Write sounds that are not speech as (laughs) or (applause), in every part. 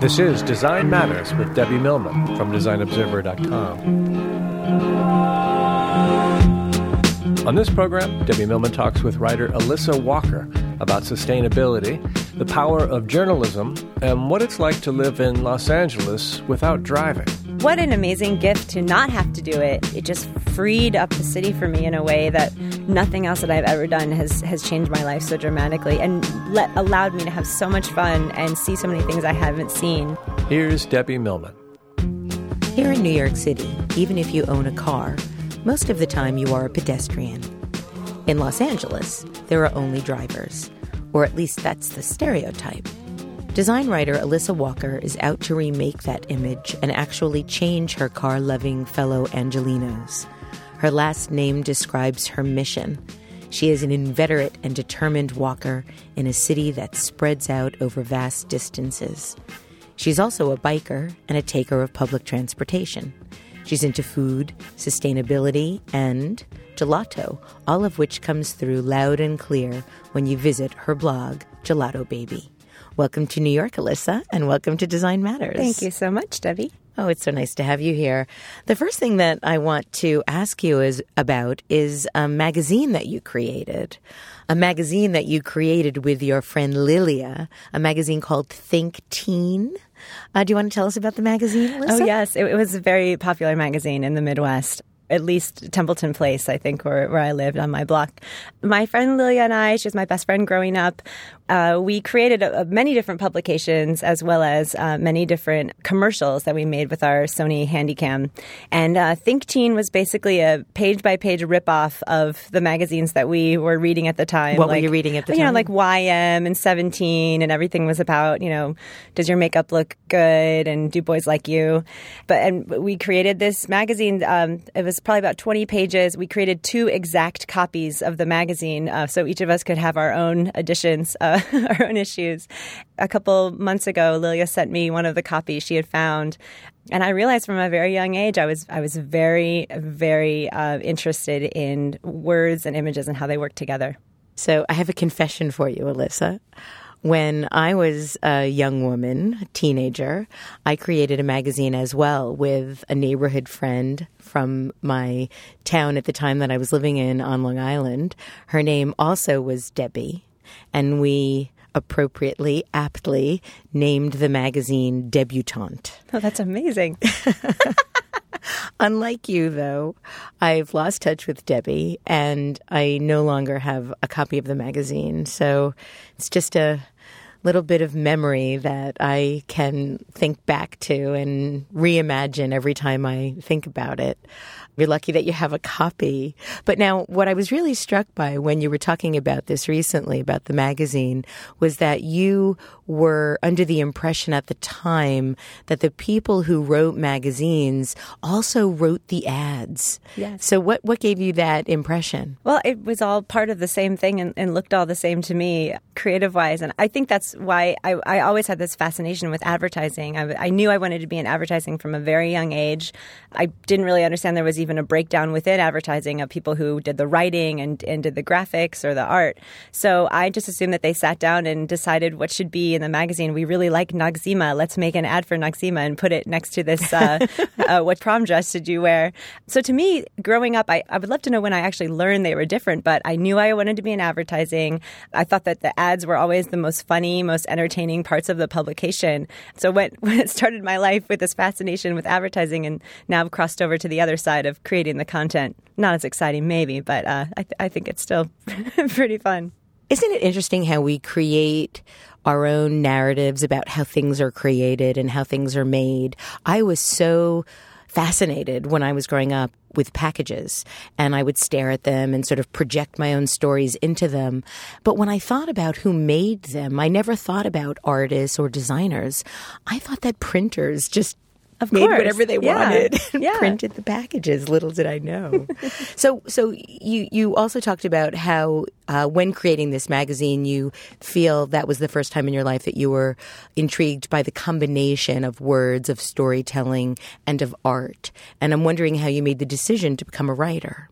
This is Design Matters with Debbie Millman from DesignObserver.com. On this program, Debbie Millman talks with writer Alissa Walker about sustainability, the power of journalism, and what it's like to live in Los Angeles without driving. What an amazing gift to not have to do it. It just freed up the city for me in a way that nothing else that I've ever done has, has changed my life so dramatically and let, allowed me to have so much fun and see so many things I haven't seen. Here's Debbie Millman. Here in New York City, even if you own a car, most of the time you are a pedestrian. In Los Angeles, there are only drivers, or at least that's the stereotype. Design writer Alissa Walker is out to remake that image and actually change her car loving fellow Angelenos. Her last name describes her mission. She is an inveterate and determined walker in a city that spreads out over vast distances. She's also a biker and a taker of public transportation. She's into food, sustainability, and gelato, all of which comes through loud and clear when you visit her blog, Gelato Baby. Welcome to New York, Alissa, and welcome to Design Matters. Thank you so much, Debbie. Oh, it's so nice to have you here. The first thing that I want to ask you is about is a magazine that you created. A magazine that you created with your friend Lilia, a magazine called Think Teen. Uh, do you want to tell us about the magazine, Alissa? Oh, yes. It, it was a very popular magazine in the Midwest at least Templeton Place, I think, where, where I lived on my block. My friend Lilia and I, she was my best friend growing up, uh, we created a, a many different publications as well as uh, many different commercials that we made with our Sony Handycam. And uh, Think Teen was basically a page by page ripoff of the magazines that we were reading at the time. What like, were you reading at the you time? know, like YM and 17, and everything was about, you know, does your makeup look good and do boys like you? But and we created this magazine. Um, it was probably about 20 pages. We created two exact copies of the magazine, uh, so each of us could have our own editions. Uh, (laughs) our own issues. A couple months ago, Lilia sent me one of the copies she had found, and I realized from a very young age I was I was very very uh, interested in words and images and how they work together. So I have a confession for you, Alissa. When I was a young woman, a teenager, I created a magazine as well with a neighborhood friend from my town at the time that I was living in on Long Island. Her name also was Debbie, and we appropriately, aptly named the magazine Debutante. Oh, that's amazing. (laughs) Unlike you, though, I've lost touch with Debbie and I no longer have a copy of the magazine. So it's just a little bit of memory that I can think back to and reimagine every time I think about it. You're lucky that you have a copy. But now, what I was really struck by when you were talking about this recently, about the magazine, was that you were under the impression at the time that the people who wrote magazines also wrote the ads. Yes. So, what, what gave you that impression? Well, it was all part of the same thing and, and looked all the same to me, creative wise. And I think that's why I, I always had this fascination with advertising. I, I knew I wanted to be in advertising from a very young age. I didn't really understand there was even a breakdown within advertising of people who did the writing and, and did the graphics or the art. So I just assumed that they sat down and decided what should be in the magazine. We really like Noxzema. Let's make an ad for Noxzema and put it next to this, uh, (laughs) uh, what prom dress did you wear? So to me, growing up, I, I would love to know when I actually learned they were different, but I knew I wanted to be in advertising. I thought that the ads were always the most funny, most entertaining parts of the publication. So when, when it started my life with this fascination with advertising and now I've crossed over to the other side of creating the content. Not as exciting, maybe, but uh, I, th- I think it's still (laughs) pretty fun. Isn't it interesting how we create our own narratives about how things are created and how things are made? I was so fascinated when I was growing up with packages and I would stare at them and sort of project my own stories into them. But when I thought about who made them, I never thought about artists or designers. I thought that printers just of made course. whatever they yeah. wanted (laughs) and yeah. printed the packages. Little did I know. (laughs) so, so you you also talked about how uh, when creating this magazine, you feel that was the first time in your life that you were intrigued by the combination of words, of storytelling, and of art. And I'm wondering how you made the decision to become a writer.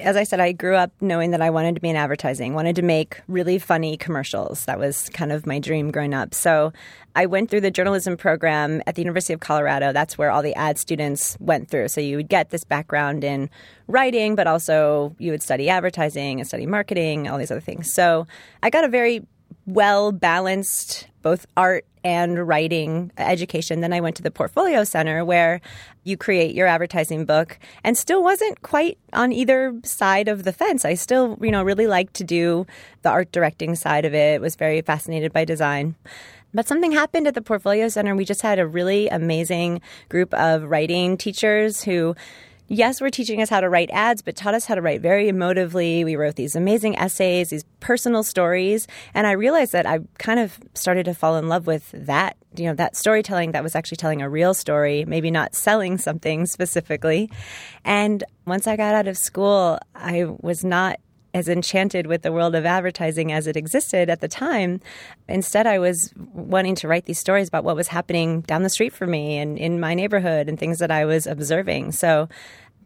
As I said, I grew up knowing that I wanted to be in advertising, wanted to make really funny commercials. That was kind of my dream growing up. So I went through the journalism program at the University of Colorado. That's where all the ad students went through. So you would get this background in writing, but also you would study advertising and study marketing, all these other things. So I got a very well balanced both art and writing education. Then I went to the Portfolio Center where you create your advertising book and still wasn't quite on either side of the fence. I still, you know, really liked to do the art directing side of it, was very fascinated by design. But something happened at the Portfolio Center. We just had a really amazing group of writing teachers who yes, we're teaching us how to write ads, but taught us how to write very emotively. We wrote these amazing essays, these personal stories. And I realized that I kind of started to fall in love with that, you know, that storytelling that was actually telling a real story, maybe not selling something specifically. And once I got out of school, I was not as enchanted with the world of advertising as it existed at the time. Instead, I was wanting to write these stories about what was happening down the street for me and in my neighborhood and things that I was observing. So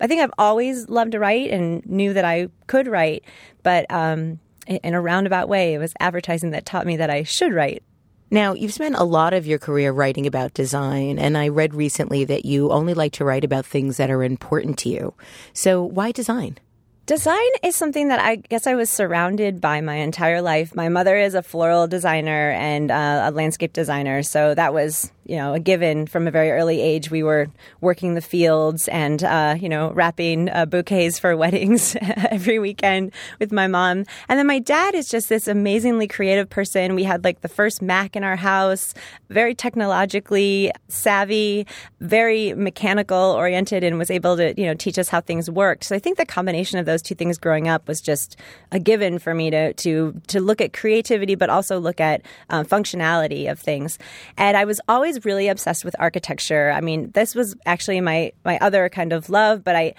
I think I've always loved to write and knew that I could write, but um, in a roundabout way, it was advertising that taught me that I should write. Now, you've spent a lot of your career writing about design, and I read recently that you only like to write about things that are important to you. So, why design? Design is something that I guess I was surrounded by my entire life. My mother is a floral designer and uh, a landscape designer, so that was you know a given from a very early age. We were working the fields and uh, you know wrapping uh, bouquets for (laughs) weddings (laughs) every weekend with my mom. And then my dad is just this amazingly creative person. We had like the first Mac in our house, very technologically savvy, very mechanical oriented, and was able to you know teach us how things worked. So I think the combination of those two things growing up was just a given for me to to to look at creativity, but also look at um, functionality of things. And I was always always really obsessed with architecture. I mean, this was actually my my other kind of love, but I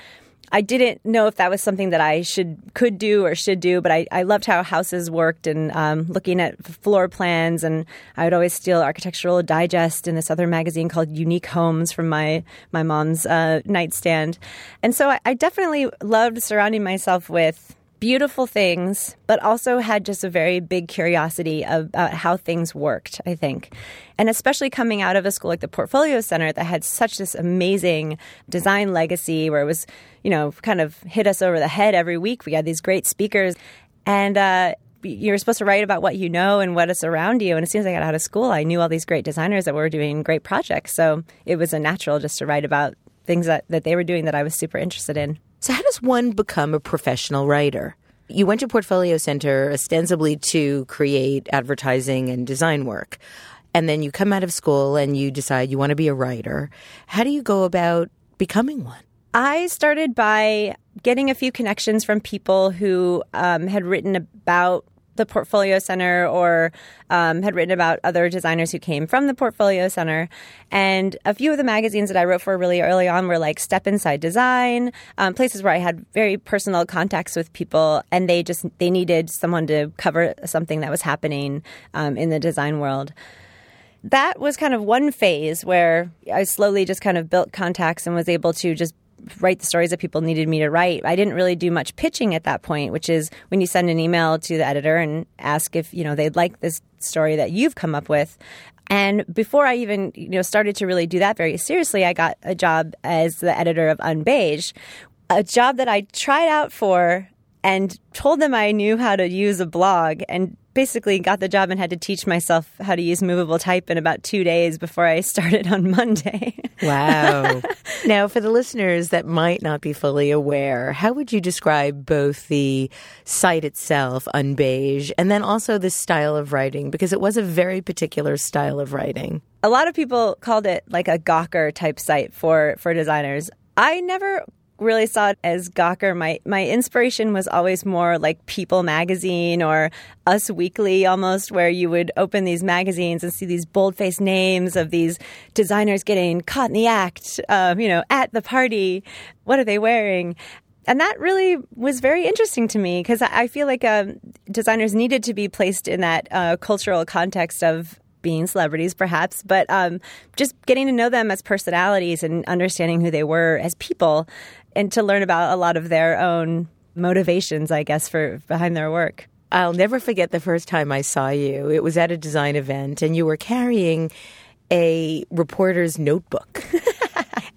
I didn't know if that was something that I should could do or should do, but I, I loved how houses worked and um, looking at floor plans. And I would always steal Architectural Digest and this other magazine called Unique Homes from my my mom's uh, nightstand. And so I, I definitely loved surrounding myself with beautiful things, but also had just a very big curiosity about how things worked, I think. And especially coming out of a school like the Portfolio Center that had such this amazing design legacy where it was, you know, kind of hit us over the head every week. We had these great speakers. And, uh, you're supposed to write about what you know and what is around you. And as soon as I got out of school, I knew all these great designers that were doing great projects. So it was a natural just to write about things that, that they were doing that I was super interested in. So, how does one become a professional writer? You went to Portfolio Center ostensibly to create advertising and design work. And then you come out of school and you decide you want to be a writer. How do you go about becoming one? I started by getting a few connections from people who um, had written about the Portfolio Center or um, had written about other designers who came from the Portfolio Center. And a few of the magazines that I wrote for really early on were like Step Inside Design, um, places where I had very personal contacts with people, and they just they needed someone to cover something that was happening um, in the design world that was kind of one phase where I slowly just kind of built contacts and was able to just write the stories that people needed me to write. I didn't really do much pitching at that point, which is when you send an email to the editor and ask if, you know, they'd like this story that you've come up with. And before I even, you know, started to really do that very seriously, I got a job as the editor of Unbeige, a job that I tried out for and told them I knew how to use a blog and basically got the job and had to teach myself how to use movable type in about two days before I (laughs) started on Monday. wow. (laughs) now, for the listeners that might not be fully aware, how would you describe both the site itself, Unbeige, and then also the style of writing? Because it was a very particular style of writing. A lot of people called it like a Gawker type site for, for designers. I never really saw it as Gawker. My my inspiration was always more like People magazine or Us Weekly almost, where you would open these magazines and see these bold faced names of these designers getting caught in the act, um, you know, at the party. What are they wearing? And that really was very interesting to me because I feel like um, designers needed to be placed in that uh, cultural context of being celebrities, perhaps, but um, just getting to know them as personalities and understanding who they were as people and to learn about a lot of their own motivations, I guess, for behind their work. I'll never forget the first time I saw you. It was at a design event, and you were carrying a reporter's notebook. (laughs)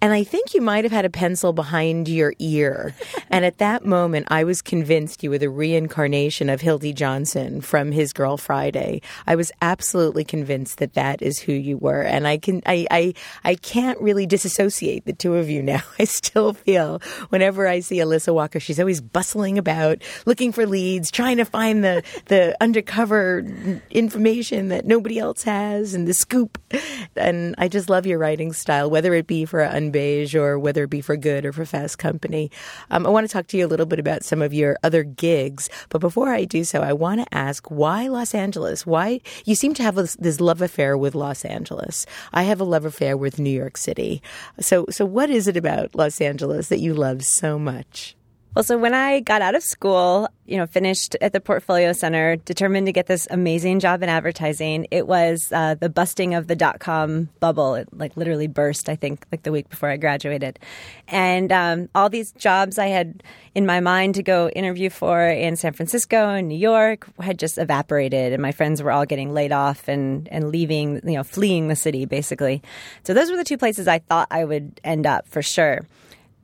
And I think you might have had a pencil behind your ear. and at that moment, I was convinced you were the reincarnation of Hildy Johnson from His Girl Friday. I was absolutely convinced that that is who you were. And I can, I, I, I can't really disassociate the two of you now. (laughs) I still feel whenever I see Alissa Walker, she's always bustling about, looking for leads, trying to find the, the undercover information that nobody else has and the scoop. And I just love your writing style, whether it be for a beige or whether it be for good or for fast company. Um, I want to talk to you a little bit about some of your other gigs. But before I do so, I want to ask why Los Angeles? Why you seem to have this, this love affair with Los Angeles? I have a love affair with New York City. So, so what is it about Los Angeles that you love so much? Well, so when I got out of school, you know, finished at the Portfolio Center, determined to get this amazing job in advertising, it was uh, the busting of the dot com bubble. It like literally burst, I think, like the week before I graduated. And um, all these jobs I had in my mind to go interview for in San Francisco and New York had just evaporated. And my friends were all getting laid off and, and leaving, you know, fleeing the city, basically. So those were the two places I thought I would end up for sure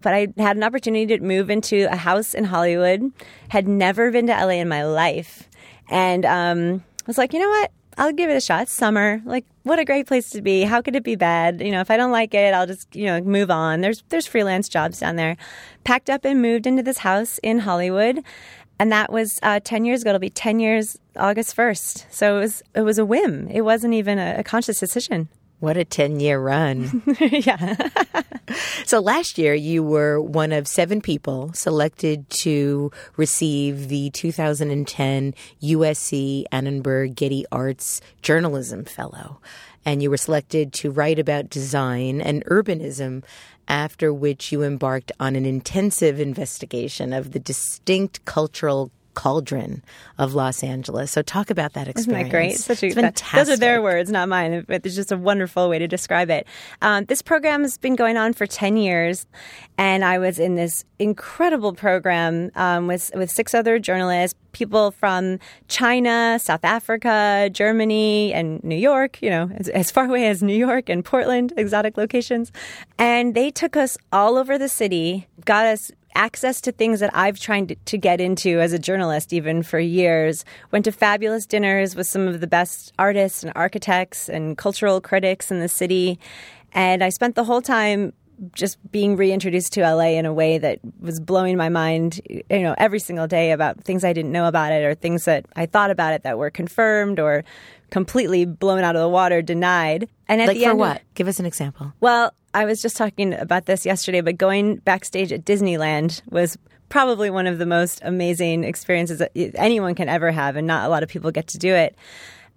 but I had an opportunity to move into a house in Hollywood. Had never been to LA in my life, and um, I was like, you know what? I'll give it a shot. summer, like what a great place to be. How could it be bad? You know, if I don't like it, I'll just you know move on. There's there's freelance jobs down there. Packed up and moved into this house in Hollywood, and that was uh, ten years ago. It'll be ten years August first. So it was it was a whim. It wasn't even a, a conscious decision. What a 10 year run. (laughs) yeah. (laughs) so last year, you were one of seven people selected to receive the 2010 USC Annenberg Getty Arts Journalism Fellow. And you were selected to write about design and urbanism after which you embarked on an intensive investigation of the distinct cultural cauldron of Los Angeles. So talk about that experience. Isn't that great? Such a, fantastic. Those are their words, not mine. But it's just a wonderful way to describe it. Um, this program has been going on for 10 years, and I was in this incredible program um, with, with six other journalists, people from China, South Africa, Germany, and New York, you know, as, as far away as New York and Portland, exotic locations. And they took us all over the city, got us access to things that I've tried to get into as a journalist, even for years. Went to fabulous dinners with some of the best artists and architects and cultural critics in the city. And I spent the whole time just being reintroduced to LA in a way that was blowing my mind, you know, every single day about things I didn't know about it or things that I thought about it that were confirmed or completely blown out of the water, denied. And at like the for end, what? Give us an example. Well, I was just talking about this yesterday, but going backstage at Disneyland was probably one of the most amazing experiences that anyone can ever have, and not a lot of people get to do it.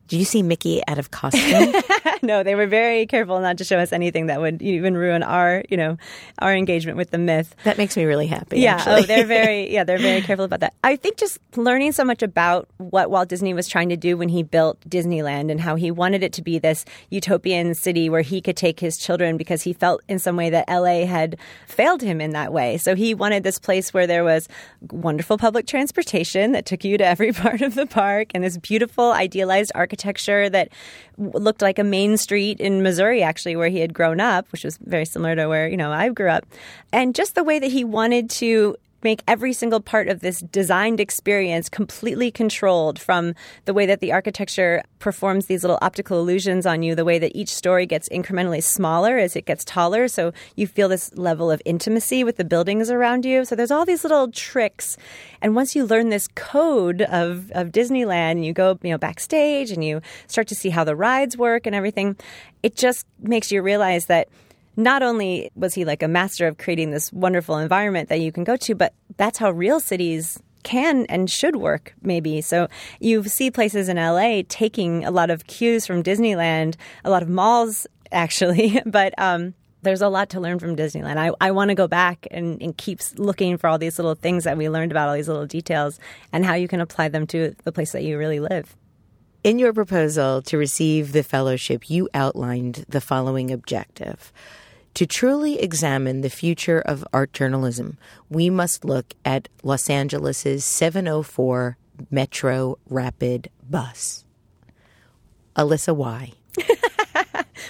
Did you see Mickey out of costume? (laughs) no, they were very careful not to show us anything that would even ruin our, you know, our engagement with the myth. That makes me really happy. Yeah. Oh, actually. Oh, they're very, (laughs) yeah, they're very careful about that. I think just learning so much about what Walt Disney was trying to do when he built Disneyland and how he wanted it to be this utopian city where he could take his children because he felt in some way that LA had failed him in that way. So he wanted this place where there was wonderful public transportation that took you to every (laughs) part of the park and this beautiful idealized architecture architecture that looked like a main street in Missouri, actually, where he had grown up, which was very similar to where, you know, I grew up. And just the way that he wanted to make every single part of this designed experience completely controlled from the way that the architecture performs these little optical illusions on you, the way that each story gets incrementally smaller as it gets taller. So you feel this level of intimacy with the buildings around you. So there's all these little tricks. And once you learn this code of, of Disneyland, you go, you know, backstage and you start to see how the rides work and everything, it just makes you realize that not only was he like a master of creating this wonderful environment that you can go to, but that's how real cities can and should work, maybe. So you see places in LA taking a lot of cues from Disneyland, a lot of malls, (laughs) actually, (laughs) but um, there's a lot to learn from Disneyland. I, I want to go back and, and keep looking for all these little things that we learned about, all these little details, and how you can apply them to the place that you really live. In your proposal to receive the fellowship, you outlined the following objective To truly examine the future of art journalism, we must look at Los Angeles' 704 Metro Rapid bus. Alissa, why? (laughs)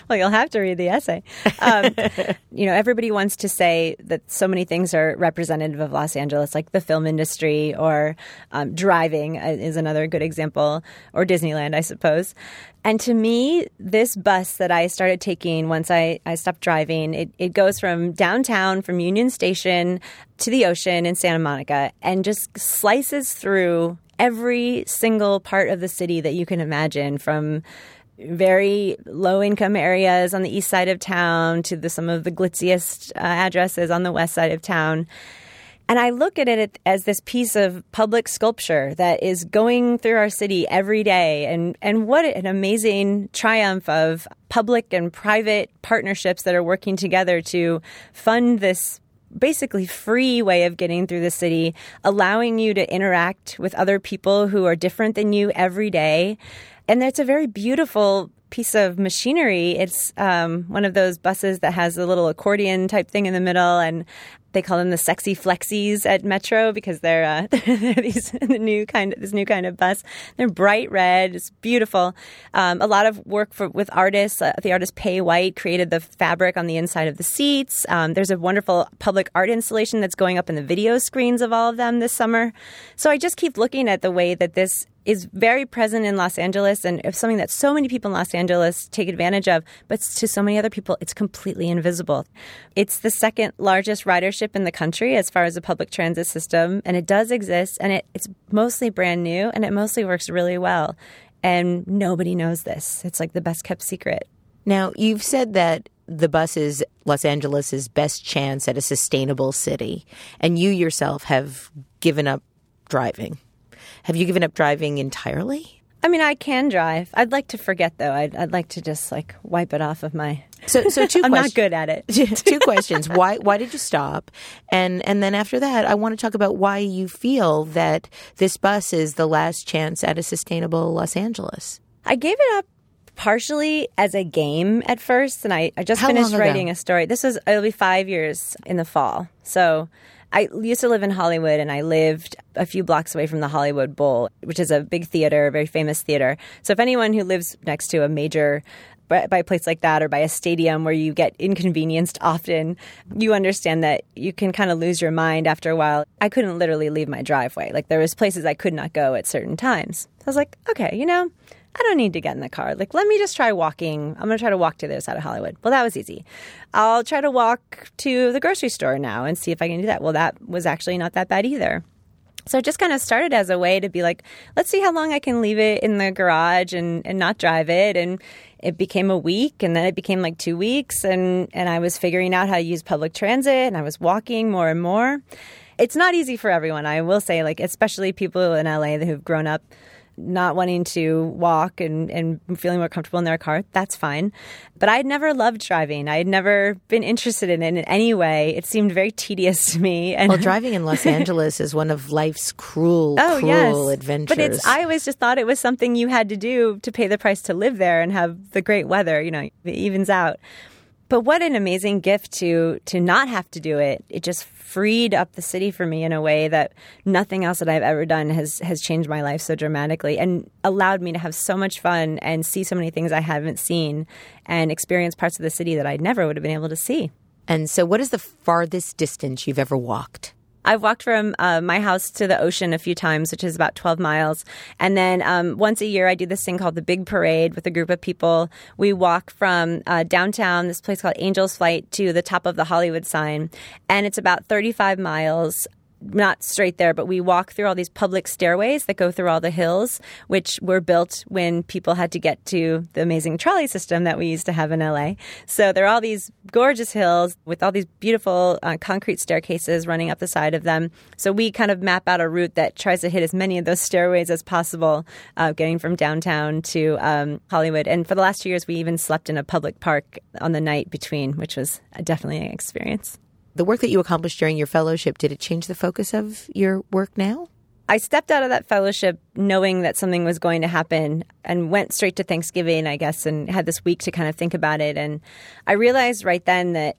(laughs) well, you'll have to read the essay. Um, (laughs) you know, everybody wants to say that so many things are representative of Los Angeles, like the film industry or um, driving uh, is another good example, or Disneyland, I suppose. And to me, this bus that I started taking once I, I stopped driving, it, it goes from downtown, from Union Station to the ocean in Santa Monica, and just slices through every single part of the city that you can imagine from very low income areas on the east side of town to the, some of the glitziest uh, addresses on the west side of town. And I look at it as this piece of public sculpture that is going through our city every day. And, and what an amazing triumph of public and private partnerships that are working together to fund this basically free way of getting through the city, allowing you to interact with other people who are different than you every day. And it's a very beautiful piece of machinery. It's um, one of those buses that has a little accordion type thing in the middle, and they call them the sexy flexies at Metro because they're, uh, (laughs) they're these (laughs) the new kind of this new kind of bus. They're bright red. It's beautiful. Um, a lot of work for, with artists. Uh, the artist Pae White created the fabric on the inside of the seats. Um, there's a wonderful public art installation that's going up in the video screens of all of them this summer. So I just keep looking at the way that this is very present in Los Angeles and it's something that so many people in Los Angeles take advantage of, but to so many other people, it's completely invisible. It's the second largest ridership in the country as far as a public transit system, and it does exist, and it, it's mostly brand new, and it mostly works really well. And nobody knows this. It's like the best kept secret. Now, you've said that the bus is Los Angeles' best chance at a sustainable city, and you yourself have given up driving. Have you given up driving entirely? I mean, I can drive. I'd like to forget though. I'd, I'd like to just like wipe it off of my. So, so (laughs) 2 I'm not good at it. (laughs) two (laughs) questions. Why, why did you stop? And, and then after that, I want to talk about why you feel that this bus is the last chance at a sustainable Los Angeles. I gave it up partially as a game at first, and I, I just How finished writing a story. This was it'll be five years in the fall. So I used to live in Hollywood, and I lived a few blocks away from the Hollywood Bowl, which is a big theater, a very famous theater. So if anyone who lives next to a major by a place like that or by a stadium where you get inconvenienced often, you understand that you can kind of lose your mind after a while. I couldn't literally leave my driveway. Like there was places I could not go at certain times. So I was like, okay, you know, I don't need to get in the car. Like, let me just try walking. I'm going to try to walk to the other side of Hollywood. Well, that was easy. I'll try to walk to the grocery store now and see if I can do that. Well, that was actually not that bad either. So it just kind of started as a way to be like, let's see how long I can leave it in the garage and, and not drive it. And it became a week and then it became like two weeks and, and I was figuring out how to use public transit and I was walking more and more. It's not easy for everyone, I will say, like especially people in LA who've grown up not wanting to walk and, and feeling more comfortable in their car, that's fine. But I had never loved driving. I had never been interested in it in any way. It seemed very tedious to me. And Well, driving in Los Angeles is one of life's cruel, (laughs) Oh cruel yes, adventures. but it's. I always just thought it was something you had to do to pay the price to live there and have the great weather. You know, it evens out. But what an amazing gift to to not have to do it. It just freed up the city for me in a way that nothing else that I've ever done has has changed my life so dramatically and allowed me to have so much fun and see so many things I haven't seen and experience parts of the city that I never would have been able to see. and so, what is the farthest distance you've ever walked? I've walked from uh, my house to the ocean a few times, which is about 12 miles. And then um, once a year, I do this thing called the Big Parade with a group of people. We walk from uh, downtown, this place called Angel's Flight, to the top of the Hollywood sign. And it's about 35 miles. Not straight there, but we walk through all these public stairways that go through all the hills, which were built when people had to get to the amazing trolley system that we used to have in LA. So there are all these gorgeous hills with all these beautiful uh, concrete staircases running up the side of them. So we kind of map out a route that tries to hit as many of those stairways as possible, uh, getting from downtown to um, Hollywood. And for the last two years, we even slept in a public park on the night between, which was definitely an experience. The work that you accomplished during your fellowship, did it change the focus of your work now? I stepped out of that fellowship knowing that something was going to happen and went straight to Thanksgiving, I guess, and had this week to kind of think about it. And I realized right then that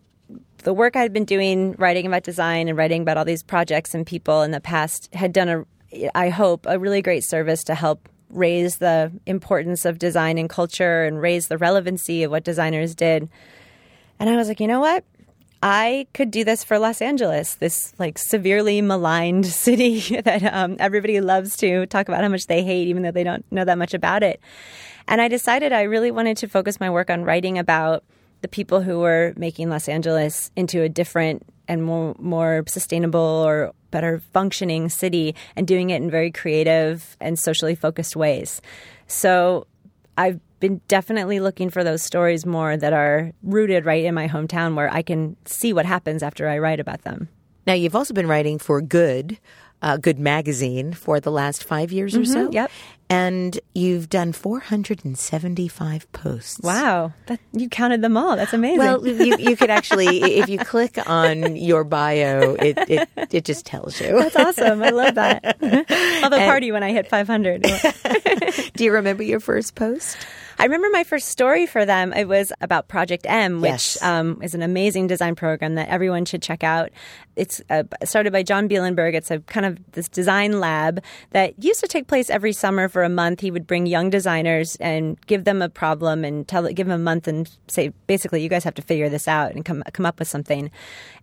the work I'd been doing, writing about design and writing about all these projects and people in the past, had done a, I hope, a really great service to help raise the importance of design and culture and raise the relevancy of what designers did. And I was like, you know what? I could do this for Los Angeles, this like severely maligned (laughs) city that um, everybody loves to talk about how much they hate, even though they don't know that much about it. And I decided I really wanted to focus my work on writing about the people who were making Los Angeles into a different and more more sustainable or better functioning city and doing it in very creative and socially focused ways. So I've been definitely looking for those stories more that are rooted right in my hometown where I can see what happens after I write about them. Now, you've also been writing for Good, uh, Good Magazine, for the last five years mm-hmm, or so. Yep. And you've done 475 posts. Wow. That, you counted them all. That's amazing. Well, you, you could actually, (laughs) if you click on your bio, it, it, it just tells you. That's awesome. I love that. (laughs) I'll have a party when I hit 500. (laughs) Do you remember your first post? I remember my first story for them. It was about Project M, which yes. um, is an amazing design program that everyone should check out. It's uh, started by John Bielenberg. It's a kind of this design lab that used to take place every summer for a month. He would bring young designers and give them a problem and tell give them a month and say, basically, you guys have to figure this out and come come up with something.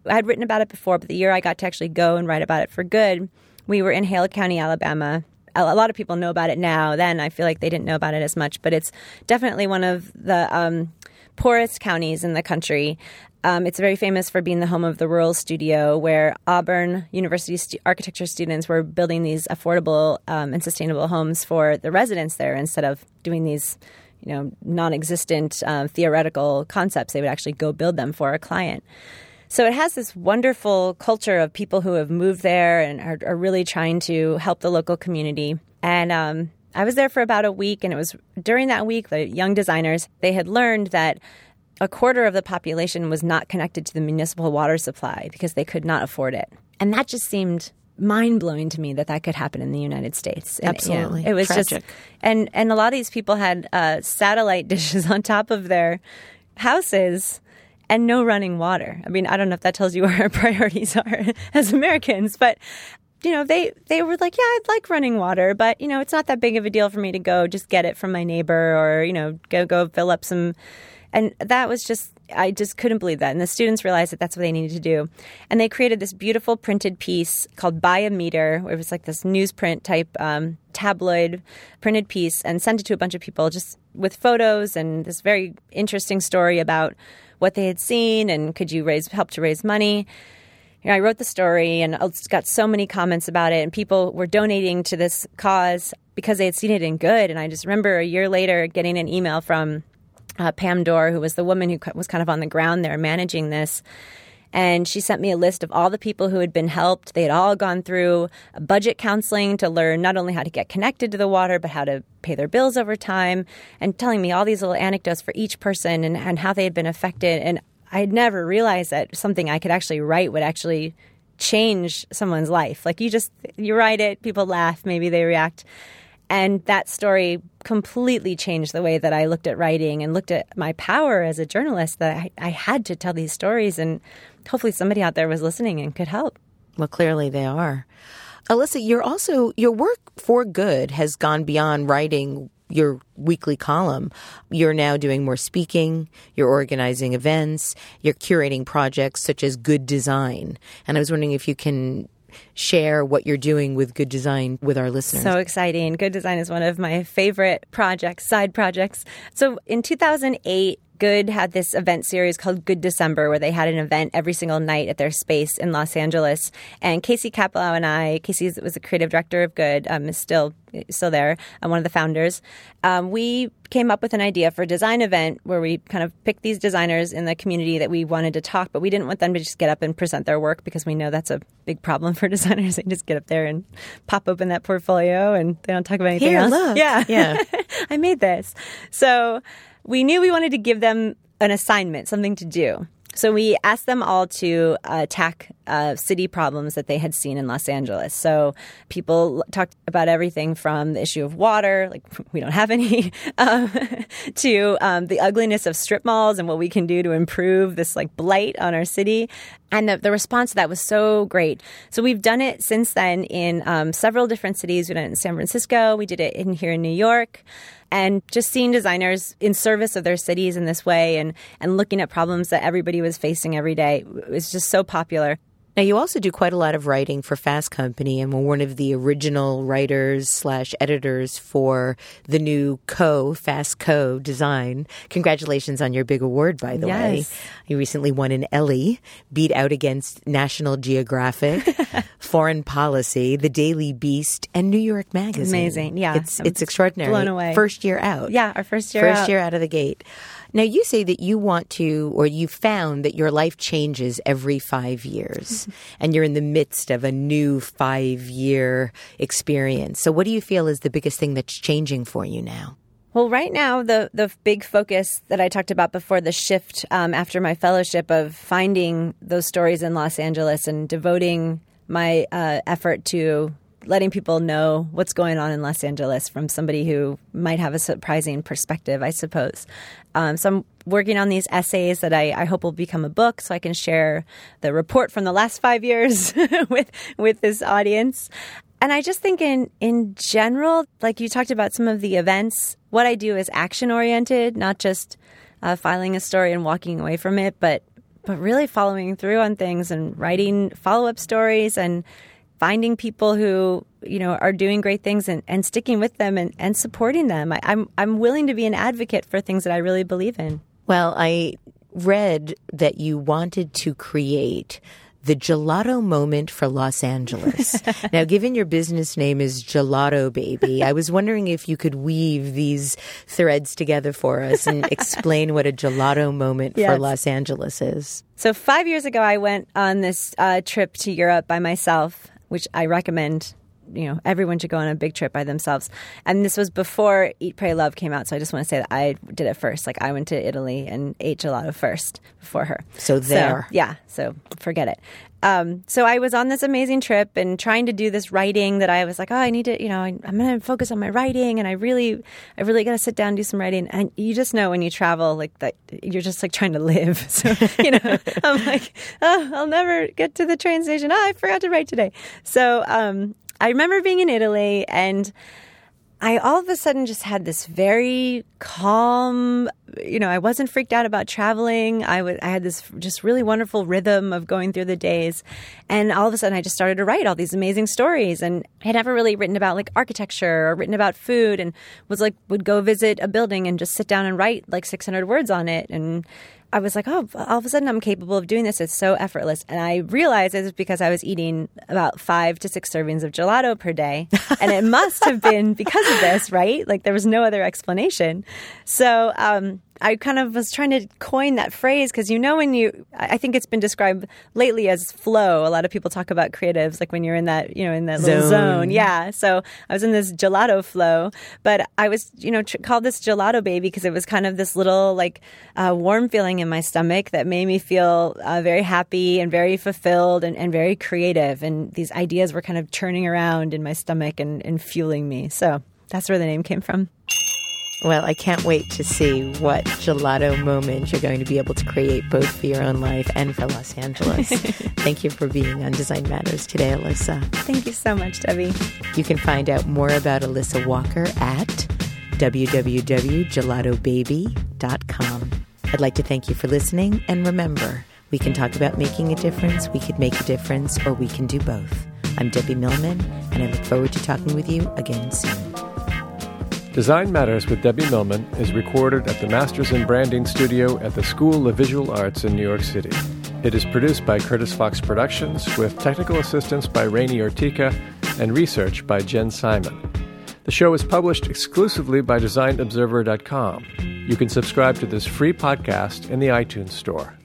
I had written about it before, but the year I got to actually go and write about it for good, we were in Hale County, Alabama, a lot of people know about it now. Then I feel like they didn't know about it as much, but it's definitely one of the um, poorest counties in the country. Um, it's very famous for being the home of the Rural Studio, where Auburn University architecture students were building these affordable um, and sustainable homes for the residents there instead of doing these, you know, non-existent uh, theoretical concepts. They would actually go build them for a client. So it has this wonderful culture of people who have moved there and are, are really trying to help the local community. And um, I was there for about a week, and it was during that week the young designers they had learned that a quarter of the population was not connected to the municipal water supply because they could not afford it, and that just seemed mind blowing to me that that could happen in the United States. And, Absolutely, you know, it was Tragic. just and and a lot of these people had uh, satellite (laughs) dishes on top of their houses and no running water. I mean, I don't know if that tells you (laughs) where our priorities are (laughs) as Americans, but you know, they they were like, yeah, I'd like running water, but you know, it's not that big of a deal for me to go just get it from my neighbor or you know, go go fill up some. And that was just I just couldn't believe that. And the students realized that that's what they needed to do. And they created this beautiful printed piece called Buy a Meter. Where it was like this newsprint type um, tabloid printed piece and sent it to a bunch of people just with photos and this very interesting story about what they had seen and could you raise help to raise money. You know, I wrote the story and got so many comments about it, and people were donating to this cause because they had seen it in good. And I just remember a year later getting an email from uh, Pam Dorr, who was the woman who was kind of on the ground there managing this, and she sent me a list of all the people who had been helped. They had all gone through budget counseling to learn not only how to get connected to the water, but how to pay their bills over time, and telling me all these little anecdotes for each person and, and how they had been affected. And I had never realized that something I could actually write would actually change someone's life. Like you just, you write it, people laugh, maybe they react. And that story completely changed the way that I looked at writing and looked at my power as a journalist that I, I had to tell these stories. And hopefully somebody out there was listening and could help. Well, clearly they are. Alissa, you're also, your work for good has gone beyond writing your weekly column. You're now doing more speaking, you're organizing events, you're curating projects such as Good Design. And I was wondering if you can share what you're doing with Good Design with our listeners. So exciting. Good Design is one of my favorite projects, side projects. So in 2008, Good had this event series called Good December, where they had an event every single night at their space in Los Angeles. And Casey Caplowe and I, Casey was the creative director of Good, um, is still still there, and one of the founders. Um, we came up with an idea for a design event where we kind of picked these designers in the community that we wanted to talk, but we didn't want them to just get up and present their work because we know that's a big problem (laughs) for designers. They just get up there and pop open that portfolio and they don't talk about anything Here, else. Look. Yeah, yeah. (laughs) I made this. So we knew we wanted to give them an assignment, something to do. So we asked them all to uh, attack uh, city problems that they had seen in Los Angeles. So people talked about everything from the issue of water, like (laughs) we don't have any, (laughs) um, (laughs) to um, the ugliness of strip malls and what we can do to improve this like blight on our city. And the, the response to that was so great. So we've done it since then in um, several different cities. We did it in San Francisco. We did it in here in New York and just seeing designers in service of their cities in this way and, and looking at problems that everybody was facing every day was just so popular. Now, you also do quite a lot of writing for Fast Company and were one of the original writers slash editors for the new Co, Fast Co design. Congratulations on your big award, by the yes. way. You recently won an Ellie, beat out against National Geographic, (laughs) Foreign Policy, The Daily Beast, and New York Magazine. Amazing. Yeah. It's, it's extraordinary. Blown away. First year out. Yeah, our first year First out. year out of the gate. Now, you say that you want to, or you found that your life changes every five years, (laughs) and you're in the midst of a new five year experience. So, what do you feel is the biggest thing that's changing for you now? Well, right now, the the big focus that I talked about before, the shift um, after my fellowship of finding those stories in Los Angeles and devoting my uh, effort to letting people know what's going on in Los Angeles from somebody who might have a surprising perspective, I suppose. Um, so I'm working on these essays that I, I, hope will become a book, so I can share the report from the last five years (laughs) with with this audience. And I just think in in general, like you talked about some of the events, what I do is action oriented, not just uh, filing a story and walking away from it, but but really following through on things and writing follow up stories and finding people who you know are doing great things and, and sticking with them and, and supporting them. I, I'm I'm willing to be an advocate for things that I really believe in. Well, I read that you wanted to create the gelato moment for Los Angeles. (laughs) now, given your business name is Gelato Baby, I was wondering if you could weave these threads together for us and (laughs) explain what a gelato moment yes. for Los Angeles is. So, five years ago, I went on this uh, trip to Europe by myself which I recommend you know everyone should go on a big trip by themselves. And this was before eat pray love came out so i just want to say that i did it first. Like i went to italy and ate gelato first before her. So there. so, yeah so forget it um, so I was on this amazing trip and trying to do this writing that I was like, oh, I need to, you know, I'm going to focus on my writing, and I really, I really got to sit down and do some writing. And you just know when you travel, like that, you're just like trying to live. (laughs) So you know, (laughs) I'm like, oh, I'll never get to the train station. Oh, I forgot to write today. So um, I remember being in Italy and. I all of a sudden just had this very calm, you know, I wasn't freaked out about traveling. I had this just really wonderful rhythm of going through the days. And all of a sudden I just started to write all these amazing stories and I had never really written about like architecture or written about food and was like, would go visit a building and just sit down and write like 600 words on it. And I was like, oh, all of a sudden I'm capable of doing this. It's so effortless. And I realized it was because I was eating about five to six servings of gelato per day. And it must have been because of this, right? Like there was no other explanation. So, um, I kind of was trying to coin that phrase because you know when you I think it's been described lately as flow. A lot of people talk about creatives like when you're in that you know in that zone. little zone. Yeah. So I was in this gelato flow, but I was you know tr- called this gelato baby because it was kind of this little like uh, warm feeling in my stomach that made me feel uh, very happy and very fulfilled and, and very creative. And these ideas were kind of churning around in my stomach and, and fueling me. So that's where the name came from. Well, I can't wait to see what gelato moment you're going to be able to create both for your own life and for Los Angeles. (laughs) Thank you for being on Design Matters today, Alissa. Thank you so much, Debbie. You can find out more about Alissa Walker at www.gelatobaby.com. I'd like to thank you for listening, and remember, we can talk about making a difference, we could make a difference, or we can do both. I'm Debbie Millman, and I look forward to talking with you again soon. Design Matters with Debbie Millman is recorded at the Masters in Branding studio at the School of Visual Arts in New York City. It is produced by Curtis Fox Productions with technical assistance by Rainey Ortica and research by Jen Simon. The show is published exclusively by DesignObserver.com. You can subscribe to this free podcast in the iTunes Store.